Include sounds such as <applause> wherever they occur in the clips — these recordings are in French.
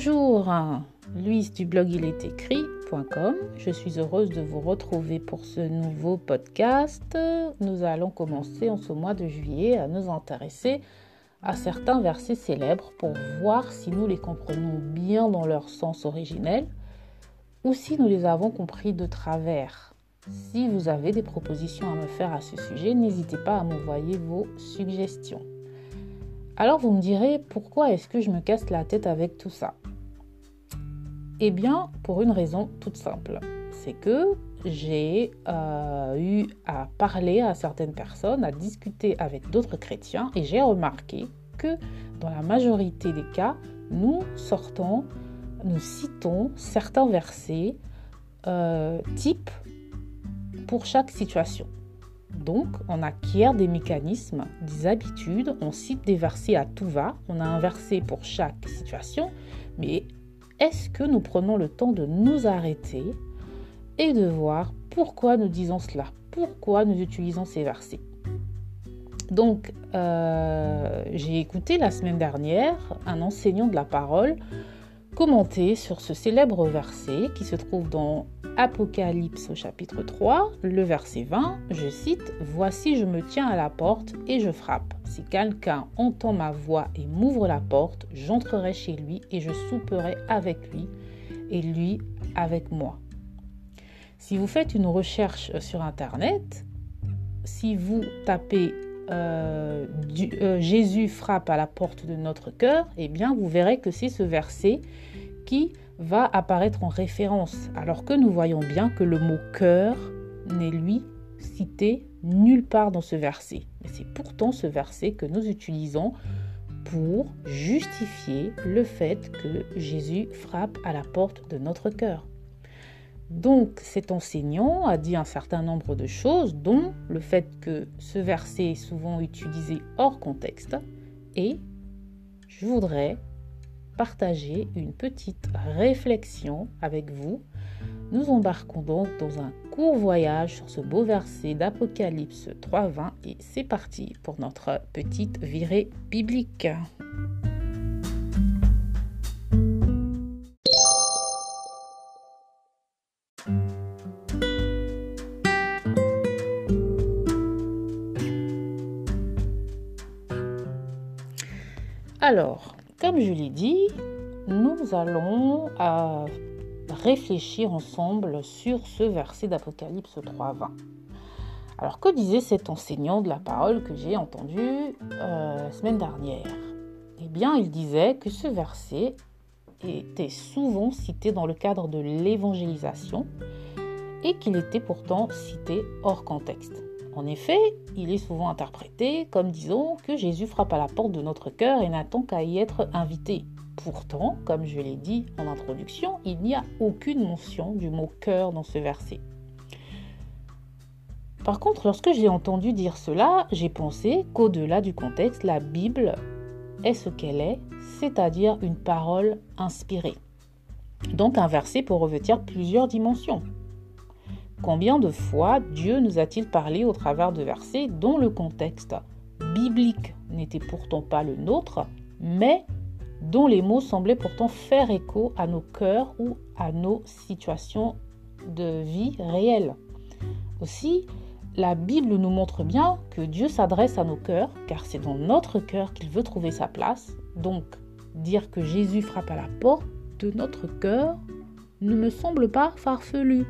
Bonjour, Louise du blog il est écrit.com. Je suis heureuse de vous retrouver pour ce nouveau podcast. Nous allons commencer en ce mois de juillet à nous intéresser à certains versets célèbres pour voir si nous les comprenons bien dans leur sens originel ou si nous les avons compris de travers. Si vous avez des propositions à me faire à ce sujet, n'hésitez pas à m'envoyer vos suggestions. Alors vous me direz, pourquoi est-ce que je me casse la tête avec tout ça? Eh bien, pour une raison toute simple. C'est que j'ai euh, eu à parler à certaines personnes, à discuter avec d'autres chrétiens, et j'ai remarqué que dans la majorité des cas, nous sortons, nous citons certains versets euh, types pour chaque situation. Donc, on acquiert des mécanismes, des habitudes, on cite des versets à tout va, on a un verset pour chaque situation, mais est-ce que nous prenons le temps de nous arrêter et de voir pourquoi nous disons cela, pourquoi nous utilisons ces versets? Donc, euh, j'ai écouté la semaine dernière un enseignant de la parole commenter sur ce célèbre verset qui se trouve dans Apocalypse au chapitre 3, le verset 20, je cite, Voici je me tiens à la porte et je frappe. Si quelqu'un entend ma voix et m'ouvre la porte, j'entrerai chez lui et je souperai avec lui et lui avec moi. Si vous faites une recherche sur Internet, si vous tapez euh, euh, Jésus frappe à la porte de notre cœur, eh bien vous verrez que c'est ce verset qui va apparaître en référence, alors que nous voyons bien que le mot cœur n'est lui cité nulle part dans ce verset. C'est pourtant ce verset que nous utilisons pour justifier le fait que Jésus frappe à la porte de notre cœur. Donc cet enseignant a dit un certain nombre de choses, dont le fait que ce verset est souvent utilisé hors contexte, et je voudrais partager une petite réflexion avec vous. Nous embarquons donc dans un court voyage sur ce beau verset d'Apocalypse 3.20 et c'est parti pour notre petite virée biblique. Alors, allons euh, réfléchir ensemble sur ce verset d'Apocalypse 3.20. Alors que disait cet enseignant de la parole que j'ai entendu euh, la semaine dernière? Eh bien, il disait que ce verset était souvent cité dans le cadre de l'évangélisation et qu'il était pourtant cité hors contexte. En effet, il est souvent interprété comme disant que Jésus frappe à la porte de notre cœur et n'attend qu'à y être invité. Pourtant, comme je l'ai dit en introduction, il n'y a aucune mention du mot cœur dans ce verset. Par contre, lorsque j'ai entendu dire cela, j'ai pensé qu'au-delà du contexte, la Bible est ce qu'elle est, c'est-à-dire une parole inspirée. Donc un verset pour revêtir plusieurs dimensions. Combien de fois Dieu nous a-t-il parlé au travers de versets dont le contexte biblique n'était pourtant pas le nôtre, mais dont les mots semblaient pourtant faire écho à nos cœurs ou à nos situations de vie réelles. Aussi, la Bible nous montre bien que Dieu s'adresse à nos cœurs, car c'est dans notre cœur qu'il veut trouver sa place. Donc, dire que Jésus frappe à la porte de notre cœur ne me semble pas farfelu.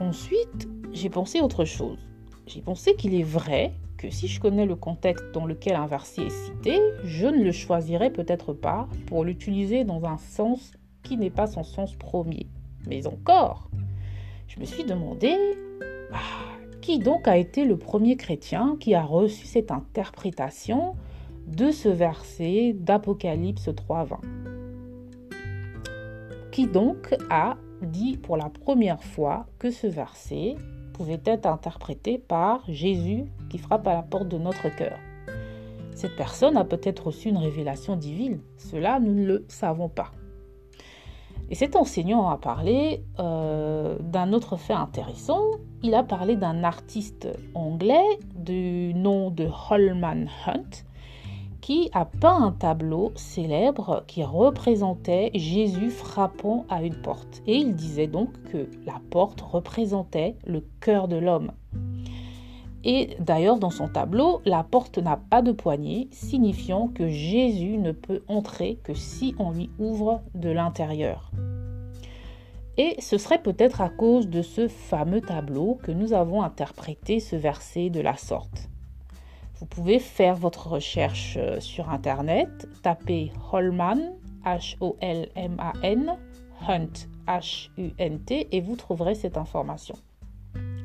Ensuite, j'ai pensé autre chose. J'ai pensé qu'il est vrai si je connais le contexte dans lequel un verset est cité, je ne le choisirais peut-être pas pour l'utiliser dans un sens qui n'est pas son sens premier. Mais encore, je me suis demandé bah, qui donc a été le premier chrétien qui a reçu cette interprétation de ce verset d'Apocalypse 3.20 Qui donc a dit pour la première fois que ce verset pouvait être interprété par Jésus qui frappe à la porte de notre cœur. Cette personne a peut-être reçu une révélation divine, cela nous ne le savons pas. Et cet enseignant a parlé euh, d'un autre fait intéressant. Il a parlé d'un artiste anglais du nom de Holman Hunt qui a peint un tableau célèbre qui représentait Jésus frappant à une porte. Et il disait donc que la porte représentait le cœur de l'homme. Et d'ailleurs, dans son tableau, la porte n'a pas de poignée, signifiant que Jésus ne peut entrer que si on lui ouvre de l'intérieur. Et ce serait peut-être à cause de ce fameux tableau que nous avons interprété ce verset de la sorte. Vous pouvez faire votre recherche euh, sur Internet, tapez Holman, H-O-L-M-A-N, Hunt, H-U-N-T, et vous trouverez cette information.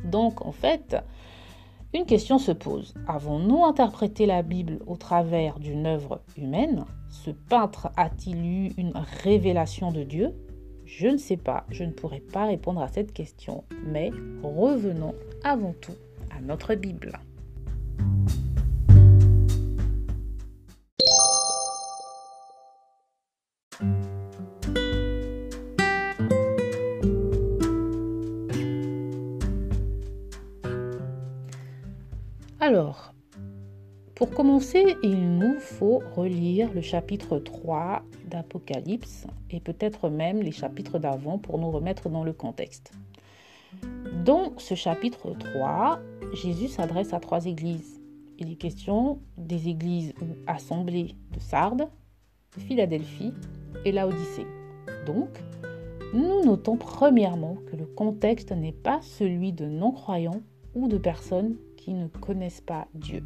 Donc, en fait, une question se pose. Avons-nous interprété la Bible au travers d'une œuvre humaine? Ce peintre a-t-il eu une révélation de Dieu? Je ne sais pas, je ne pourrais pas répondre à cette question, mais revenons avant tout à notre Bible. Commencer, il nous faut relire le chapitre 3 d'Apocalypse et peut-être même les chapitres d'avant pour nous remettre dans le contexte. Dans ce chapitre 3, Jésus s'adresse à trois églises. Il est question des églises ou assemblées de Sardes, de Philadelphie et Laodicée. Donc, nous notons premièrement que le contexte n'est pas celui de non-croyants ou de personnes ne connaissent pas Dieu.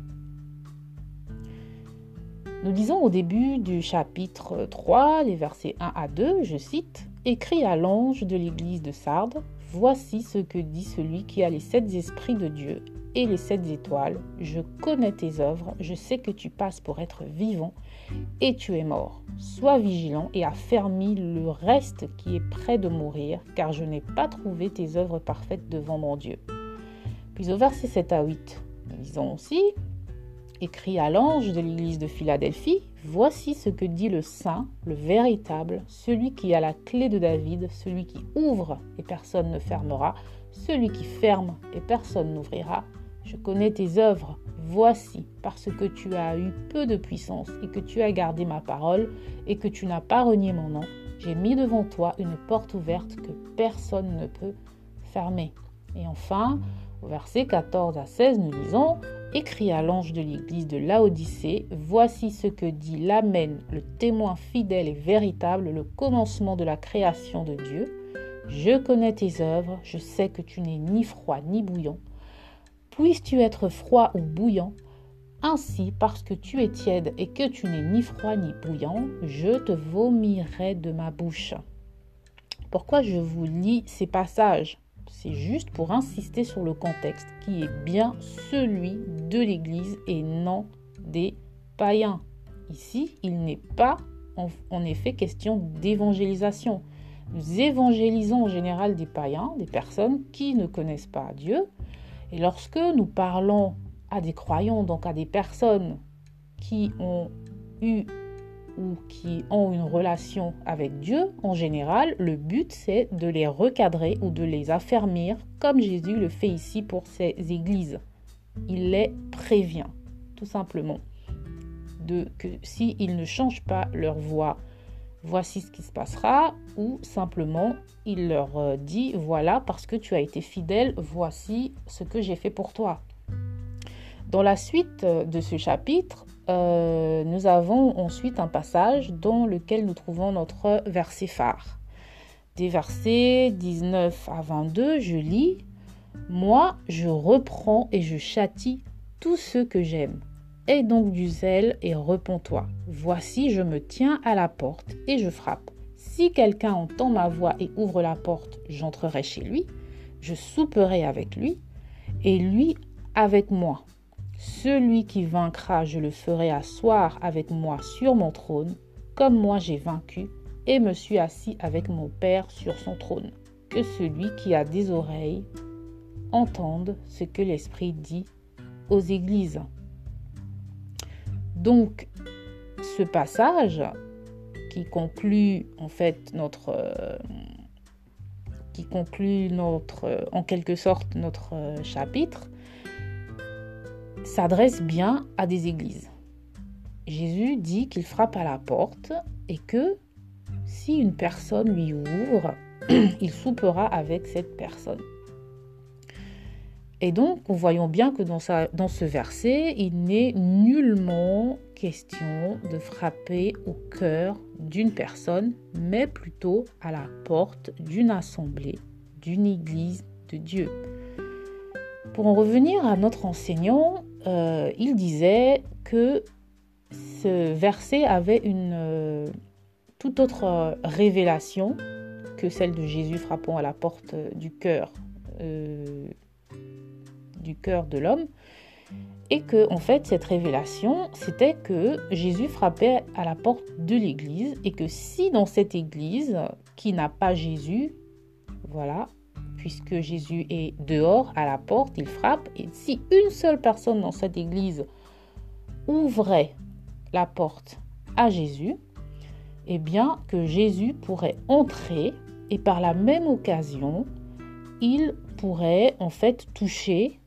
Nous disons au début du chapitre 3, les versets 1 à 2, je cite, Écrit à l'ange de l'église de Sardes, voici ce que dit celui qui a les sept esprits de Dieu et les sept étoiles. Je connais tes œuvres, je sais que tu passes pour être vivant et tu es mort. Sois vigilant et affermis le reste qui est près de mourir, car je n'ai pas trouvé tes œuvres parfaites devant mon Dieu. Puis au verset 7 à 8, nous lisons aussi Écrit à l'ange de l'église de Philadelphie, voici ce que dit le saint, le véritable, celui qui a la clé de David, celui qui ouvre et personne ne fermera, celui qui ferme et personne n'ouvrira. Je connais tes œuvres, voici, parce que tu as eu peu de puissance et que tu as gardé ma parole et que tu n'as pas renié mon nom, j'ai mis devant toi une porte ouverte que personne ne peut fermer. Et enfin, au verset 14 à 16, nous lisons Écrit à l'ange de l'église de Laodicée, voici ce que dit l'Amen, le témoin fidèle et véritable, le commencement de la création de Dieu. Je connais tes œuvres, je sais que tu n'es ni froid ni bouillant. Puisses-tu être froid ou bouillant Ainsi, parce que tu es tiède et que tu n'es ni froid ni bouillant, je te vomirai de ma bouche. Pourquoi je vous lis ces passages? C'est juste pour insister sur le contexte qui est bien celui de l'Église et non des païens. Ici, il n'est pas en, effet question d'évangélisation. Nous évangélisons en général des païens, des personnes qui ne connaissent pas Dieu. Et lorsque nous parlons à des croyants, donc à des personnes qui ont eu ou qui ont une relation avec Dieu, en général, le but c'est de les recadrer ou de les affermir, comme Jésus le fait ici pour ces églises. Il les prévient, tout simplement, de que s'ils ne changent pas leur voix, voici ce qui se passera, ou simplement il leur euh, dit voilà, parce que tu as été fidèle, voici ce que j'ai fait pour toi. Dans la suite euh, de ce chapitre, euh, nous avons ensuite un passage dans lequel nous trouvons notre verset phare. Des versets 19 à 22, je lis Moi, je reprends et je châtie tous ceux que j'aime. Aie donc du zèle et repens-toi. Voici, je me tiens à la porte et je frappe. Si quelqu'un entend ma voix et ouvre la porte, j'entrerai chez lui, je souperai avec lui et lui avec moi. Celui qui vaincra, je le ferai asseoir avec moi sur mon trône, comme moi j'ai vaincu et me suis assis avec mon Père sur son trône. Que celui qui a des oreilles entende ce que l'Esprit dit aux églises. Donc, ce passage qui conclut en fait notre euh, qui conclut notre en quelque sorte notre euh, chapitre s'adresse bien à des églises. Jésus dit qu'il frappe à la porte et que si une personne lui ouvre, <clears throat> il soupera avec cette personne. Et donc, nous voyons bien que dans, ce verset, il n'est nullement question de frapper au cœur d'une personne, mais plutôt à la porte d'une assemblée, d'une église de Dieu. Pour en revenir à notre enseignant, euh, il disait que ce verset avait une euh, toute autre euh, révélation que celle de Jésus frappant à la porte du cœur du cœur de l'homme. Et que en fait cette révélation c'était que Jésus frappait à la porte de l'église et que si dans cette église qui n'a pas Jésus voilà puisque Jésus est dehors à la porte, il frappe. Et si une seule personne dans cette église ouvrait la porte à Jésus, eh bien que Jésus pourrait entrer et par la même occasion, il pourrait en fait toucher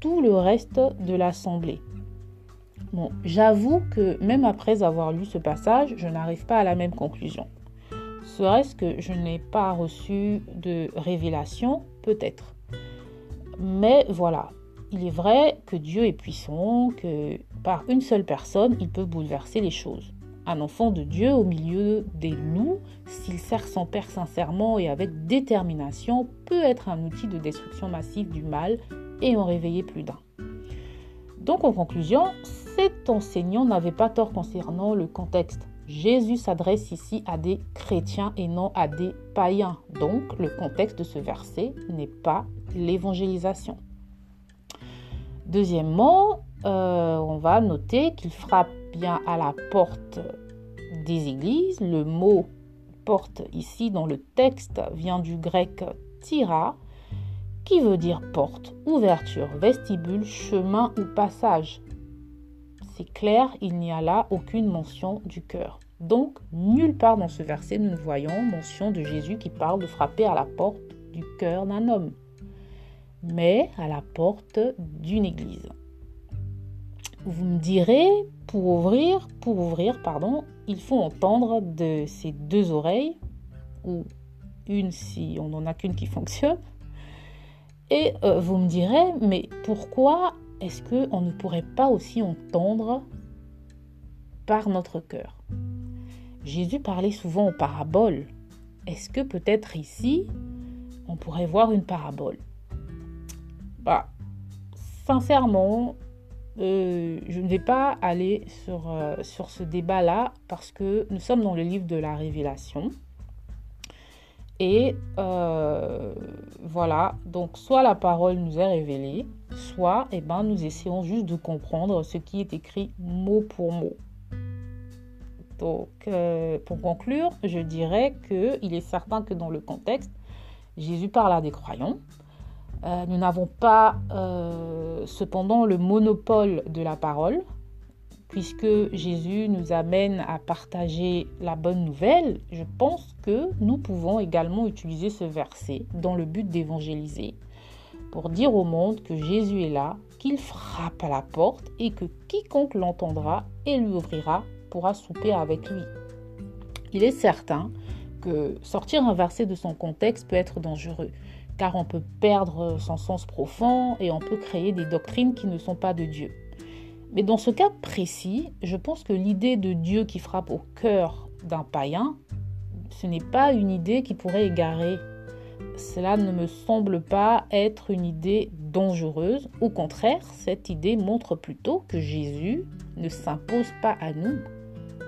tout le reste de l'assemblée. Bon, j'avoue que même après avoir lu ce passage, je n'arrive pas à la même conclusion. Serait-ce que je n'ai pas reçu de révélation Peut-être. Mais voilà, il est vrai que Dieu est puissant, que par une seule personne, il peut bouleverser les choses. Un enfant de Dieu au milieu des loups, s'il sert son père sincèrement et avec détermination, peut être un outil de destruction massive du mal et en réveiller plus d'un. Donc en conclusion, cet enseignant n'avait pas tort concernant le contexte. Jésus s'adresse ici à des chrétiens et non à des païens. Donc le contexte de ce verset n'est pas l'évangélisation. Deuxièmement, euh, on va noter qu'il frappe bien à la porte des églises. Le mot porte ici dans le texte vient du grec tira, qui veut dire porte, ouverture, vestibule, chemin ou passage. C'est clair, il n'y a là aucune mention du cœur. Donc, nulle part dans ce verset, nous ne voyons mention de Jésus qui parle de frapper à la porte du cœur d'un homme, mais à la porte d'une église. Vous me direz, pour ouvrir, pour ouvrir, pardon, il faut entendre de ses deux oreilles, ou une si on n'en a qu'une qui fonctionne. Et euh, vous me direz, mais pourquoi est-ce qu'on ne pourrait pas aussi entendre par notre cœur? Jésus parlait souvent en paraboles. Est-ce que peut-être ici, on pourrait voir une parabole? Bah, Sincèrement, euh, je ne vais pas aller sur, euh, sur ce débat-là parce que nous sommes dans le livre de la Révélation. Et euh, voilà, donc soit la parole nous est révélée, soit eh ben, nous essayons juste de comprendre ce qui est écrit mot pour mot. Donc, euh, pour conclure, je dirais qu'il est certain que dans le contexte, Jésus parle à des croyants. Euh, nous n'avons pas cependant le monopole de la parole puisque Jésus nous amène à partager la bonne nouvelle, je pense que nous pouvons également utiliser ce verset dans le but d'évangéliser, pour dire au monde que Jésus est là, qu'il frappe à la porte et que quiconque l'entendra et lui ouvrira pourra souper avec lui. Il est certain que sortir un verset de son contexte peut être dangereux, car on peut perdre son sens profond et on peut créer des doctrines qui ne sont pas de Dieu. Mais dans ce cas précis, je pense que l'idée de Dieu qui frappe au cœur d'un païen, ce n'est pas une idée qui pourrait égarer. Cela ne me semble pas être une idée dangereuse. Au contraire, cette idée montre plutôt que Jésus ne s'impose pas à nous.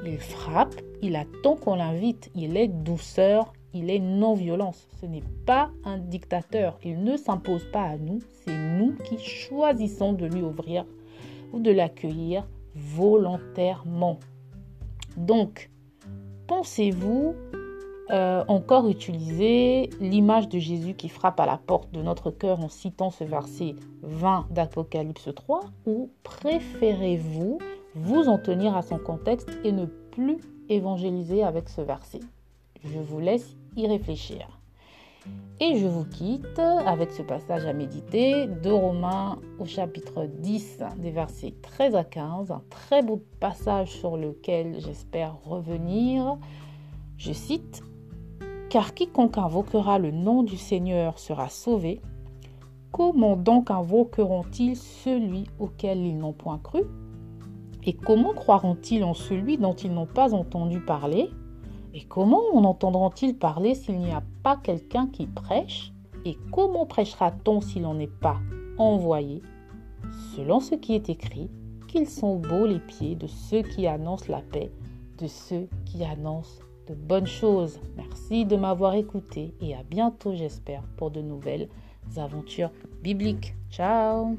Il frappe, il attend qu'on l'invite, il est douceur, il est non-violence. Ce n'est pas un dictateur, il ne s'impose pas à nous, c'est nous qui choisissons de lui ouvrir ou de l'accueillir volontairement. Donc, pensez-vous euh, encore utiliser l'image de Jésus qui frappe à la porte de notre cœur en citant ce verset 20 d'Apocalypse 3 ou préférez-vous vous en tenir à son contexte et ne plus évangéliser avec ce verset? Je vous laisse y réfléchir. Et je vous quitte avec ce passage à méditer de Romains au chapitre 10, des versets 13 à 15, un très beau passage sur lequel j'espère revenir. Je cite Car quiconque invoquera le nom du Seigneur sera sauvé. Comment donc invoqueront-ils celui auquel ils n'ont point cru? Et comment croiront-ils en celui dont ils n'ont pas entendu parler? Et comment en entendront-ils parler s'il n'y a pas quelqu'un qui prêche? Et comment prêchera-t-on s'il n'en est pas envoyé? Selon ce qui est écrit, qu'ils sont beaux les pieds de ceux qui annoncent la paix, de ceux qui annoncent de bonnes choses. Merci de m'avoir écouté et à bientôt j'espère pour de nouvelles aventures bibliques. Ciao